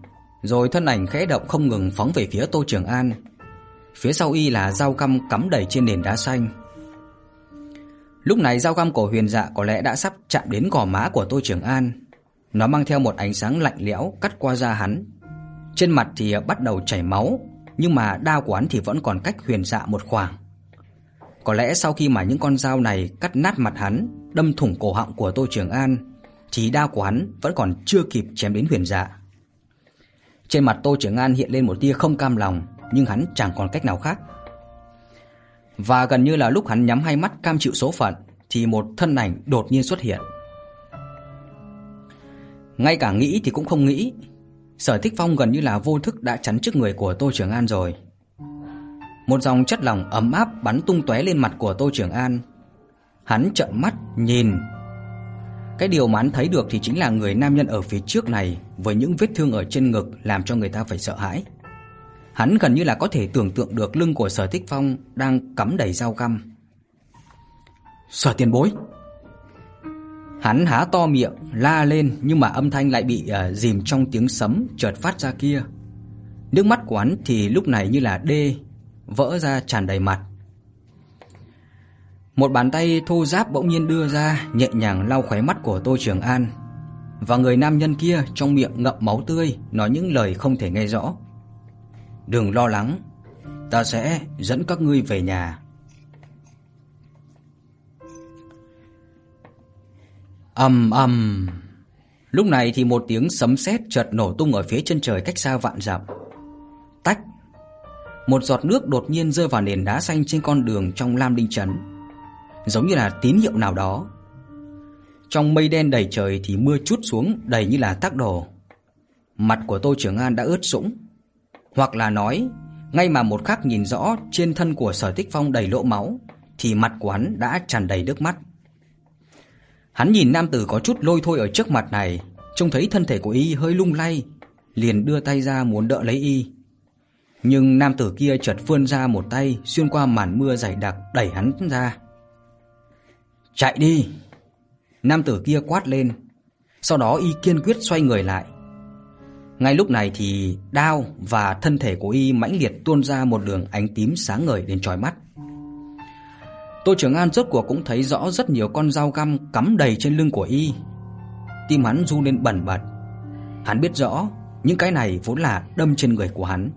rồi thân ảnh khẽ động không ngừng phóng về phía Tô Trường An. Phía sau y là dao găm cắm đầy trên nền đá xanh. Lúc này dao găm của Huyền Dạ có lẽ đã sắp chạm đến gò má của Tô Trường An. Nó mang theo một ánh sáng lạnh lẽo cắt qua da hắn. Trên mặt thì bắt đầu chảy máu, nhưng mà đao của hắn thì vẫn còn cách Huyền Dạ một khoảng. Có lẽ sau khi mà những con dao này cắt nát mặt hắn, đâm thủng cổ họng của Tô Trường An, thì đao của hắn vẫn còn chưa kịp chém đến Huyền Dạ. Trên mặt Tô Trường An hiện lên một tia không cam lòng, nhưng hắn chẳng còn cách nào khác. Và gần như là lúc hắn nhắm hai mắt cam chịu số phận thì một thân ảnh đột nhiên xuất hiện. Ngay cả nghĩ thì cũng không nghĩ, Sở Thích Phong gần như là vô thức đã chắn trước người của Tô Trường An rồi. Một dòng chất lỏng ấm áp bắn tung tóe lên mặt của Tô Trường An. Hắn trợn mắt nhìn. Cái điều mà hắn thấy được thì chính là người nam nhân ở phía trước này với những vết thương ở trên ngực làm cho người ta phải sợ hãi. Hắn gần như là có thể tưởng tượng được lưng của Sở Thích Phong đang cắm đầy dao găm. Sở Tiền Bối. Hắn há to miệng la lên nhưng mà âm thanh lại bị uh, dìm trong tiếng sấm chợt phát ra kia. Nước mắt của hắn thì lúc này như là đê vỡ ra tràn đầy mặt. Một bàn tay thô ráp bỗng nhiên đưa ra, nhẹ nhàng lau khóe mắt của Tô Trường An. Và người nam nhân kia trong miệng ngậm máu tươi, nói những lời không thể nghe rõ. Đừng lo lắng, ta sẽ dẫn các ngươi về nhà. Ầm ầm. Lúc này thì một tiếng sấm sét chợt nổ tung ở phía chân trời cách xa vạn dặm. Tách. Một giọt nước đột nhiên rơi vào nền đá xanh trên con đường trong Lam Đinh trấn, giống như là tín hiệu nào đó. Trong mây đen đầy trời thì mưa chút xuống đầy như là tác đồ. Mặt của Tô Trường An đã ướt sũng, hoặc là nói, ngay mà một khắc nhìn rõ trên thân của Sở Tích Phong đầy lỗ máu thì mặt của hắn đã tràn đầy nước mắt. Hắn nhìn nam tử có chút lôi thôi ở trước mặt này, trông thấy thân thể của y hơi lung lay, liền đưa tay ra muốn đỡ lấy y. Nhưng nam tử kia chợt vươn ra một tay, xuyên qua màn mưa dày đặc, đẩy hắn ra. "Chạy đi!" Nam tử kia quát lên. Sau đó y kiên quyết xoay người lại. Ngay lúc này thì đao và thân thể của y mãnh liệt tuôn ra một đường ánh tím sáng ngời đến chói mắt. Tô Trường An rốt cuộc cũng thấy rõ rất nhiều con dao găm cắm đầy trên lưng của y. Tim hắn run lên bẩn bật. Hắn biết rõ, những cái này vốn là đâm trên người của hắn.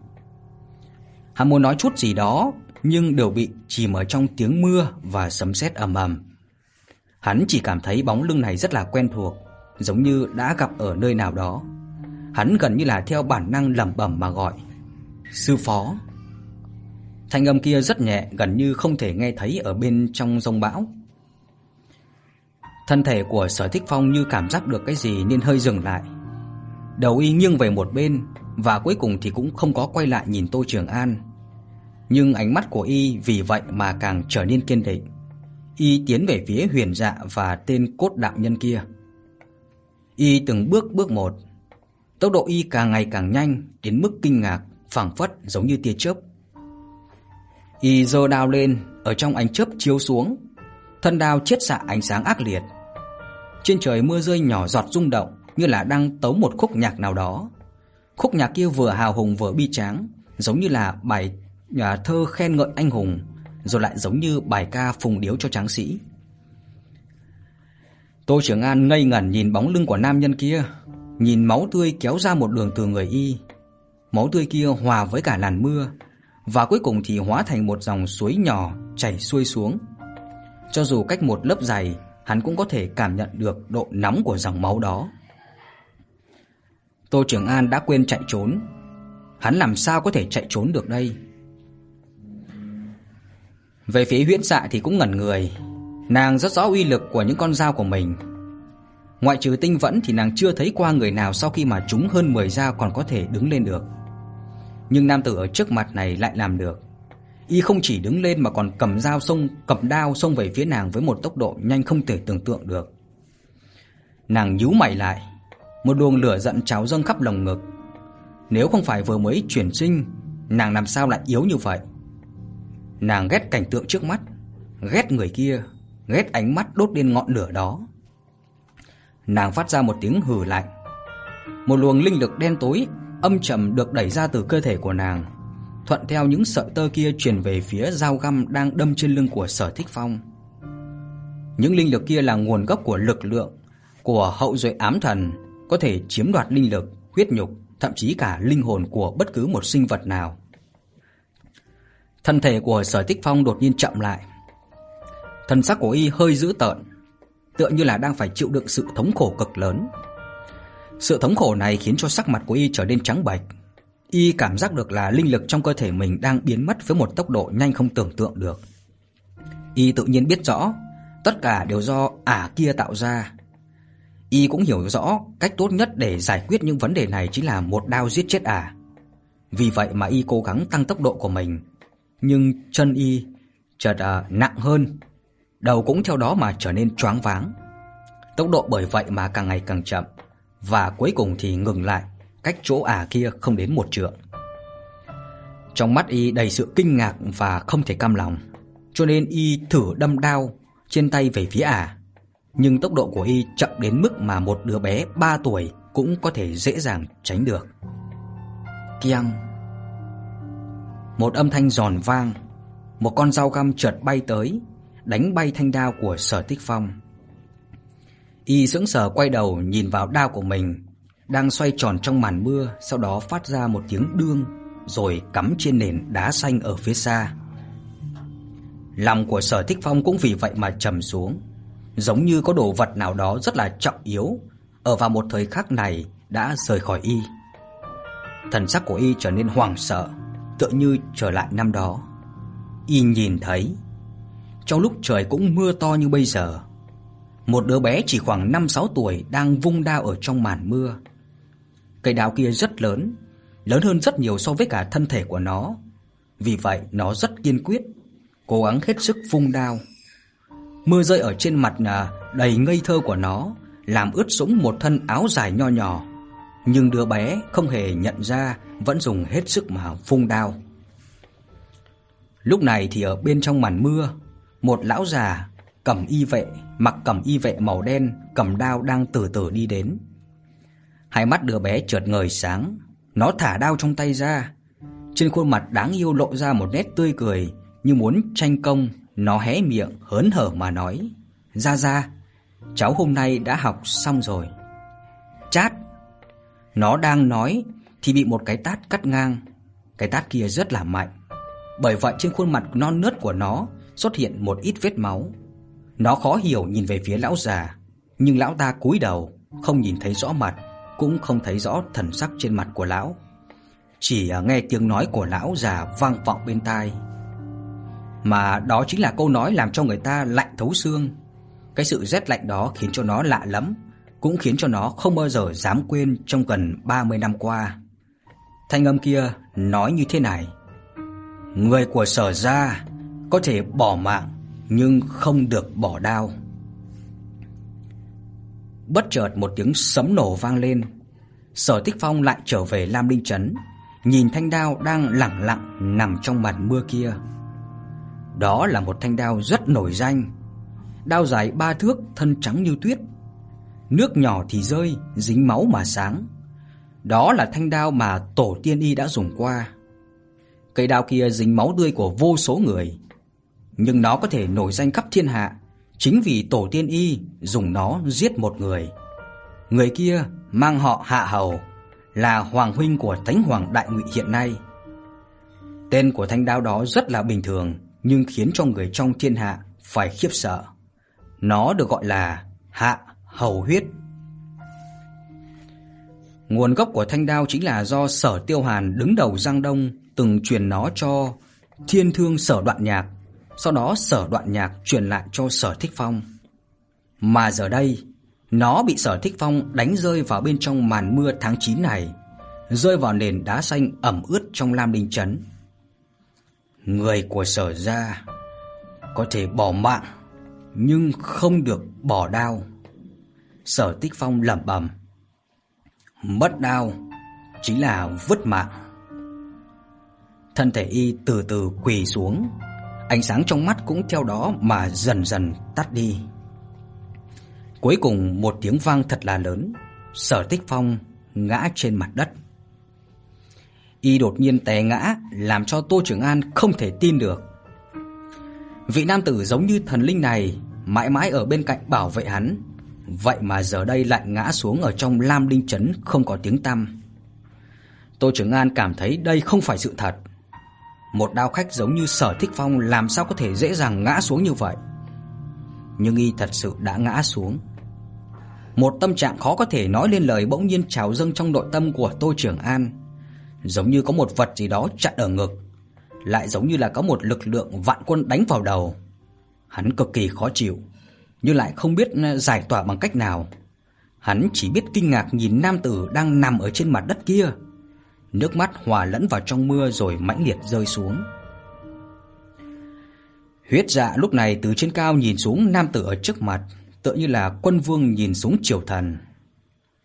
Hắn muốn nói chút gì đó nhưng đều bị chìm ở trong tiếng mưa và sấm sét ầm ầm. Hắn chỉ cảm thấy bóng lưng này rất là quen thuộc, giống như đã gặp ở nơi nào đó. Hắn gần như là theo bản năng lẩm bẩm mà gọi. "Sư phó." Thanh âm kia rất nhẹ, gần như không thể nghe thấy ở bên trong rông bão. Thân thể của Sở Thích Phong như cảm giác được cái gì nên hơi dừng lại. Đầu y nghiêng về một bên và cuối cùng thì cũng không có quay lại nhìn Tô Trường An. Nhưng ánh mắt của y vì vậy mà càng trở nên kiên định. Y tiến về phía Huyền Dạ và tên cốt đạo nhân kia. Y từng bước bước một, tốc độ y càng ngày càng nhanh đến mức kinh ngạc, phảng phất giống như tia chớp. Y giơ đao lên, ở trong ánh chớp chiếu xuống, thân đao chiết xạ ánh sáng ác liệt. Trên trời mưa rơi nhỏ giọt rung động, như là đang tấu một khúc nhạc nào đó. Khúc nhạc kia vừa hào hùng vừa bi tráng, giống như là bài nhà thơ khen ngợi anh hùng, rồi lại giống như bài ca phùng điếu cho tráng sĩ. Tô Trường An ngây ngẩn nhìn bóng lưng của nam nhân kia, nhìn máu tươi kéo ra một đường từ người y. Máu tươi kia hòa với cả làn mưa và cuối cùng thì hóa thành một dòng suối nhỏ chảy xuôi xuống. Cho dù cách một lớp dày, hắn cũng có thể cảm nhận được độ nóng của dòng máu đó. Tô Trường An đã quên chạy trốn. Hắn làm sao có thể chạy trốn được đây? Về phía Huyễn Dạ thì cũng ngẩn người, nàng rất rõ uy lực của những con dao của mình. Ngoại trừ Tinh Vẫn thì nàng chưa thấy qua người nào sau khi mà chúng hơn 10 dao còn có thể đứng lên được. Nhưng nam tử ở trước mặt này lại làm được. Y không chỉ đứng lên mà còn cầm dao xông, cầm đao xông về phía nàng với một tốc độ nhanh không thể tưởng tượng được. Nàng nhíu mày lại, một luồng lửa giận trào dâng khắp lồng ngực. Nếu không phải vừa mới chuyển sinh, nàng làm sao lại yếu như vậy? Nàng ghét cảnh tượng trước mắt, ghét người kia, ghét ánh mắt đốt lên ngọn lửa đó. Nàng phát ra một tiếng hừ lạnh. Một luồng linh lực đen tối âm trầm được đẩy ra từ cơ thể của nàng, thuận theo những sợi tơ kia truyền về phía dao găm đang đâm trên lưng của Sở Thích Phong. Những linh lực kia là nguồn gốc của lực lượng của hậu duệ ám thần, có thể chiếm đoạt linh lực, huyết nhục, thậm chí cả linh hồn của bất cứ một sinh vật nào. Thân thể của Sở Tích Phong đột nhiên chậm lại. thần sắc của y hơi dữ tợn, tựa như là đang phải chịu đựng sự thống khổ cực lớn. Sự thống khổ này khiến cho sắc mặt của y trở nên trắng bệch. Y cảm giác được là linh lực trong cơ thể mình đang biến mất với một tốc độ nhanh không tưởng tượng được. Y tự nhiên biết rõ, tất cả đều do ả kia tạo ra. Y cũng hiểu rõ cách tốt nhất để giải quyết những vấn đề này chính là một đao giết chết ả. Vì vậy mà Y cố gắng tăng tốc độ của mình, nhưng chân Y chợt à, nặng hơn, đầu cũng theo đó mà trở nên choáng váng. Tốc độ bởi vậy mà càng ngày càng chậm và cuối cùng thì ngừng lại, cách chỗ ả kia không đến một trượng. Trong mắt y đầy sự kinh ngạc và không thể cam lòng, cho nên y thử đâm đao trên tay về phía ả. Nhưng tốc độ của y chậm đến mức mà một đứa bé 3 tuổi cũng có thể dễ dàng tránh được. Kiang một âm thanh giòn vang, một con dao găm chợt bay tới, đánh bay thanh đao của Sở Tích Phong. Y sững sờ quay đầu nhìn vào đao của mình, đang xoay tròn trong màn mưa, sau đó phát ra một tiếng đương rồi cắm trên nền đá xanh ở phía xa. Lòng của Sở Thích Phong cũng vì vậy mà trầm xuống, giống như có đồ vật nào đó rất là trọng yếu ở vào một thời khắc này đã rời khỏi y. Thần sắc của y trở nên hoảng sợ, tựa như trở lại năm đó. Y nhìn thấy trong lúc trời cũng mưa to như bây giờ, một đứa bé chỉ khoảng 5-6 tuổi đang vung đao ở trong màn mưa. Cây đao kia rất lớn, lớn hơn rất nhiều so với cả thân thể của nó. Vì vậy nó rất kiên quyết, cố gắng hết sức vung đao. Mưa rơi ở trên mặt à, đầy ngây thơ của nó, làm ướt sũng một thân áo dài nho nhỏ. Nhưng đứa bé không hề nhận ra, vẫn dùng hết sức mà phung đao. Lúc này thì ở bên trong màn mưa, một lão già cầm y vệ, mặc cầm y vệ màu đen, cầm đao đang từ từ đi đến. Hai mắt đứa bé chợt ngời sáng, nó thả đao trong tay ra. Trên khuôn mặt đáng yêu lộ ra một nét tươi cười, như muốn tranh công, nó hé miệng hớn hở mà nói: "Ra ra, cháu hôm nay đã học xong rồi." Chát. Nó đang nói thì bị một cái tát cắt ngang. Cái tát kia rất là mạnh. Bởi vậy trên khuôn mặt non nớt của nó xuất hiện một ít vết máu. Nó khó hiểu nhìn về phía lão già, nhưng lão ta cúi đầu, không nhìn thấy rõ mặt, cũng không thấy rõ thần sắc trên mặt của lão. Chỉ à, nghe tiếng nói của lão già vang vọng bên tai. Mà đó chính là câu nói làm cho người ta lạnh thấu xương. Cái sự rét lạnh đó khiến cho nó lạ lắm, cũng khiến cho nó không bao giờ dám quên trong gần 30 năm qua. Thanh âm kia nói như thế này: Người của Sở gia có thể bỏ mạng nhưng không được bỏ đao. Bất chợt một tiếng sấm nổ vang lên. Sở Tích Phong lại trở về Lam Linh trấn, nhìn thanh đao đang lặng lặng nằm trong màn mưa kia. Đó là một thanh đao rất nổi danh, đao dài ba thước, thân trắng như tuyết nước nhỏ thì rơi, dính máu mà sáng. Đó là thanh đao mà tổ tiên y đã dùng qua. Cây đao kia dính máu tươi của vô số người, nhưng nó có thể nổi danh khắp thiên hạ chính vì tổ tiên y dùng nó giết một người. Người kia mang họ Hạ Hầu, là hoàng huynh của Thánh Hoàng Đại Ngụy hiện nay. Tên của thanh đao đó rất là bình thường, nhưng khiến cho người trong thiên hạ phải khiếp sợ. Nó được gọi là Hạ Hầu huyết. Nguồn gốc của thanh đao chính là do Sở Tiêu Hàn đứng đầu Giang Đông từng truyền nó cho Thiên Thương Sở Đoạn Nhạc, sau đó Sở Đoạn Nhạc truyền lại cho Sở Thích Phong. Mà giờ đây, nó bị Sở Thích Phong đánh rơi vào bên trong màn mưa tháng 9 này, rơi vào nền đá xanh ẩm ướt trong Lam Đình trấn. Người của Sở gia có thể bỏ mạng nhưng không được bỏ đao. Sở Tích Phong lẩm bẩm. Mất đau chính là vứt mạng. Thân thể y từ từ quỳ xuống, ánh sáng trong mắt cũng theo đó mà dần dần tắt đi. Cuối cùng một tiếng vang thật là lớn, Sở Tích Phong ngã trên mặt đất. Y đột nhiên té ngã, làm cho Tô Trường An không thể tin được. Vị nam tử giống như thần linh này, mãi mãi ở bên cạnh bảo vệ hắn, vậy mà giờ đây lại ngã xuống ở trong Lam đinh trấn không có tiếng tăm. Tô Trường An cảm thấy đây không phải sự thật. Một đao khách giống như Sở Thích Phong làm sao có thể dễ dàng ngã xuống như vậy? Nhưng y thật sự đã ngã xuống. Một tâm trạng khó có thể nói lên lời bỗng nhiên trào dâng trong nội tâm của Tô Trường An, giống như có một vật gì đó chặn ở ngực, lại giống như là có một lực lượng vạn quân đánh vào đầu. Hắn cực kỳ khó chịu, nhưng lại không biết ờ, giải tỏa bằng cách nào. Hắn chỉ biết kinh ngạc nhìn nam tử đang nằm ở trên mặt đất kia. Nước mắt hòa lẫn vào trong mưa rồi mãnh liệt rơi xuống. Huyết Dạ lúc này từ trên cao nhìn xuống nam tử ở trước mặt, tựa như là quân vương nhìn xuống triều thần.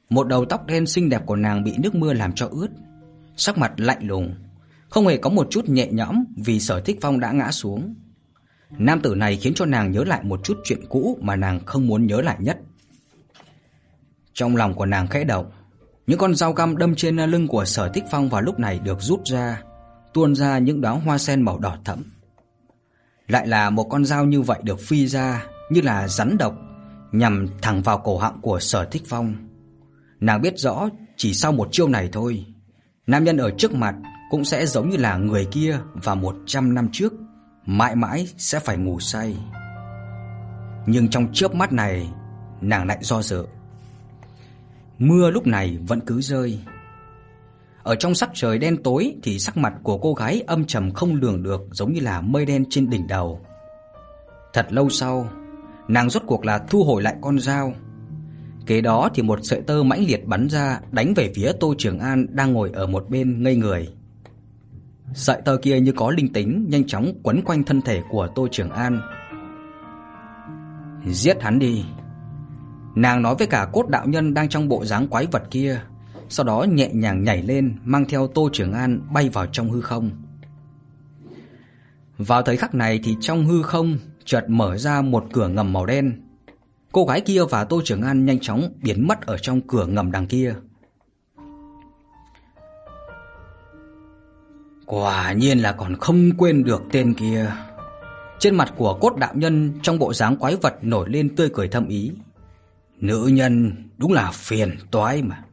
Một đầu tóc đen xinh đẹp của nàng bị nước mưa làm cho ướt, sắc mặt lạnh lùng, không hề có một chút nhẹ nhõm vì Sở Thích Phong đã ngã xuống. Nam tử này khiến cho nàng nhớ lại một chút chuyện cũ mà nàng không muốn nhớ lại nhất. Trong lòng của nàng khẽ động, những con dao găm đâm trên lưng của Sở Thích Phong vào lúc này được rút ra, tuôn ra những đóa hoa sen màu đỏ thẫm. Lại là một con dao như vậy được phi ra như là rắn độc nhằm thẳng vào cổ họng của Sở Thích Phong. Nàng biết rõ chỉ sau một chiêu này thôi, nam nhân ở trước mặt cũng sẽ giống như là người kia vào 100 năm trước, mãi mãi sẽ phải ngủ say. Nhưng trong chớp mắt này, nàng lại do dự. Mưa lúc này vẫn cứ rơi. Ở trong sắc trời đen tối thì sắc mặt của cô gái âm trầm không lường được giống như là mây đen trên đỉnh đầu. Thật lâu sau, nàng rốt cuộc là thu hồi lại con dao. Kế đó thì một sợi tơ mãnh liệt bắn ra đánh về phía Tô Trường An đang ngồi ở một bên ngây người. Sợi tơ kia như có linh tính, nhanh chóng quấn quanh thân thể của Tô Trường An. Giết hắn đi. Nàng nói với cả cốt đạo nhân đang trong bộ dáng quái vật kia, sau đó nhẹ nhàng nhảy lên, mang theo Tô Trường An bay vào trong hư không. Vào thời khắc này thì trong hư không chợt mở ra một cửa ngầm màu đen. Cô gái kia và Tô Trường An nhanh chóng biến mất ở trong cửa ngầm đằng kia. Quả nhiên là còn không quên được tên kia. Trên mặt của cốt đạo nhân trong bộ dáng quái vật nổi lên tươi cười thâm ý. Nữ nhân đúng là phiền toái mà.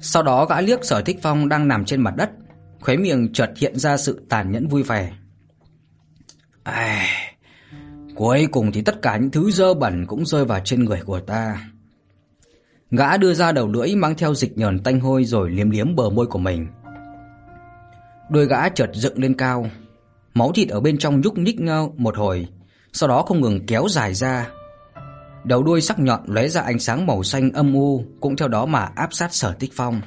Sau đó gã liếc Sở Thích Phong đang nằm trên mặt đất, khóe miệng chợt hiện ra sự tàn nhẫn vui vẻ. Ai, cuối cùng thì tất cả những thứ dơ bẩn cũng rơi vào trên người của ta. Gã đưa ra đầu lưỡi mang theo dịch nhờn tanh hôi rồi liếm liếm bờ môi của mình. Đôi gã chợt dựng lên cao, máu thịt ở bên trong nhúc nhích một hồi, sau đó không ngừng kéo dài ra. Đầu đuôi sắc nhọn lóe ra ánh sáng màu xanh âm u, cũng theo đó mà áp sát Sở Tích Phong.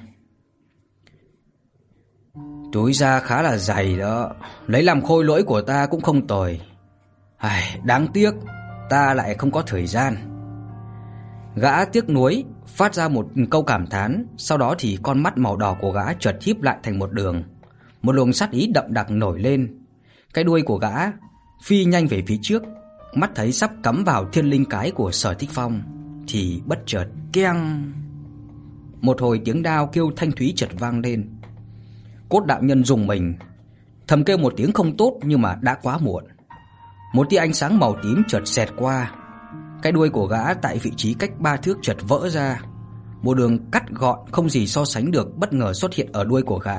Túi da khá là dày đó, lấy làm khôi lỗi của ta cũng không tồi. Ai, đáng tiếc, ta lại không có thời gian. Gã tiếc nuối, phát ra một câu cảm thán, sau đó thì con mắt màu đỏ của gã chợt híp lại thành một đường. Một luồng sát ý đậm đặc nổi lên. Cái đuôi của gã phi nhanh về phía trước, mắt thấy sắp cắm vào thiên linh cái của Sở Thích Phong thì bất chợt keng. Một hồi tiếng đao kêu thanh thúy chợt vang lên. Cốt đạo nhân dùng mình, thầm kêu một tiếng không tốt nhưng mà đã quá muộn. Một tia ánh sáng màu tím chợt xẹt qua. Cái đuôi của gã tại vị trí cách ba thước chợt vỡ ra. Một đường cắt gọn không gì so sánh được bất ngờ xuất hiện ở đuôi của gã.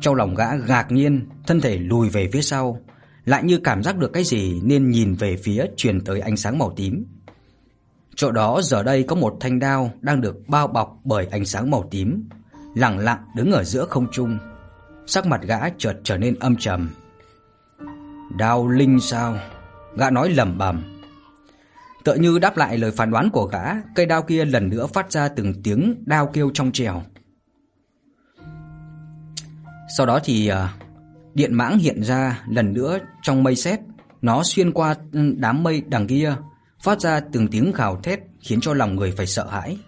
Trong lòng gã ngạc nhiên, thân thể lùi về phía sau, lại như cảm giác được cái gì nên nhìn về phía truyền tới ánh sáng màu tím. Chỗ đó giờ đây có một thanh đao đang được bao bọc bởi ánh sáng màu tím, lặng lặng đứng ở giữa không trung. Sắc mặt gã chợt trở nên âm trầm. Đao linh sao? Gã nói lẩm bẩm. Tựa như đáp lại lời phán đoán của gã, cây đao kia lần nữa phát ra từng tiếng đao kêu trong trèo. Sau đó thì uh, điện mãng hiện ra lần nữa trong mây sét, nó xuyên qua đám mây đằng kia, phát ra từng tiếng gào thét khiến cho lòng người phải sợ hãi.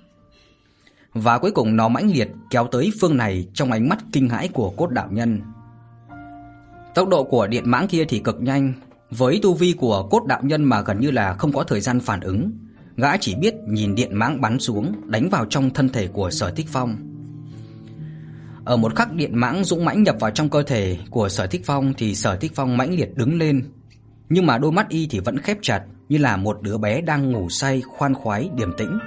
Và cuối cùng nó mãnh liệt kéo tới phương này trong ánh mắt kinh hãi của cốt đạo nhân. Tốc độ của điện mãng kia thì cực nhanh, với tu vi của cốt đạo nhân mà gần như là không có thời gian phản ứng, gã chỉ biết nhìn điện mãng bắn xuống, đánh vào trong thân thể của Sở Thích Phong. Ở một khắc điện mãng dũng mãnh nhập vào trong cơ thể của Sở Thích Phong thì Sở Thích Phong mãnh liệt đứng lên, nhưng mà đôi mắt y thì vẫn khép chặt như là một đứa bé đang ngủ say khoan khoái điềm tĩnh.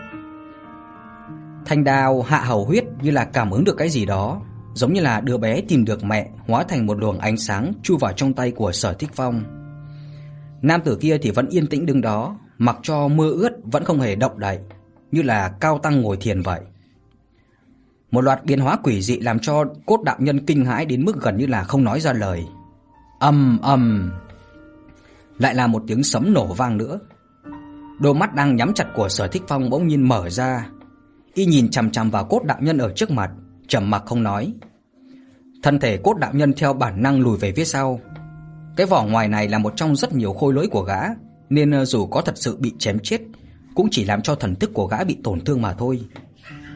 Thanh đao hạ hầu huyết như là cảm ứng được cái gì đó, giống như là đứa bé tìm được mẹ, hóa thành một luồng ánh sáng chui vào trong tay của Sở Thích Phong. Nam tử kia thì vẫn yên tĩnh đứng đó, mặc cho mưa ướt vẫn không hề động đậy, như là cao tăng ngồi thiền vậy. Một loạt biến hóa quỷ dị làm cho cốt đạo nhân kinh hãi đến mức gần như là không nói ra lời. Ầm ầm. Lại là một tiếng sấm nổ vang nữa. Đôi mắt đang nhắm chặt của Sở Thích Phong bỗng nhiên mở ra. Y nhìn chằm chằm vào cốt đạo nhân ở trước mặt, trầm mặc không nói. Thân thể cốt đạo nhân theo bản năng lùi về phía sau. Cái vỏ ngoài này là một trong rất nhiều khôi lỗi của gã, nên ờ, dù có thật sự bị chém chết, cũng chỉ làm cho thần thức của gã bị tổn thương mà thôi.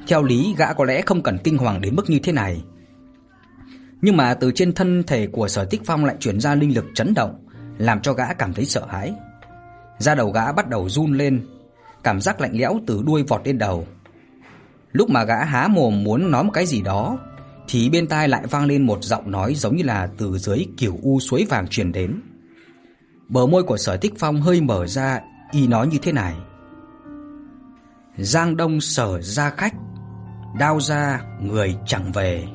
Theo lý gã có lẽ không cần kinh hoàng đến mức như thế này. Nhưng mà từ trên thân thể của Sở Tích Phong lại truyền ra linh lực chấn động, làm cho gã cảm thấy sợ hãi. Da đầu gã bắt đầu run lên, cảm giác lạnh lẽo từ đuôi vọt lên đầu. Lúc mà gã há mồm muốn nói một cái gì đó, thì bên tai lại vang lên một giọng nói giống như là từ dưới kiểu u suối vàng truyền đến. Bờ môi của Sở Tích Phong hơi mở ra, y nói như thế này: Giang Đông sở ra khách, đao ra người chẳng về.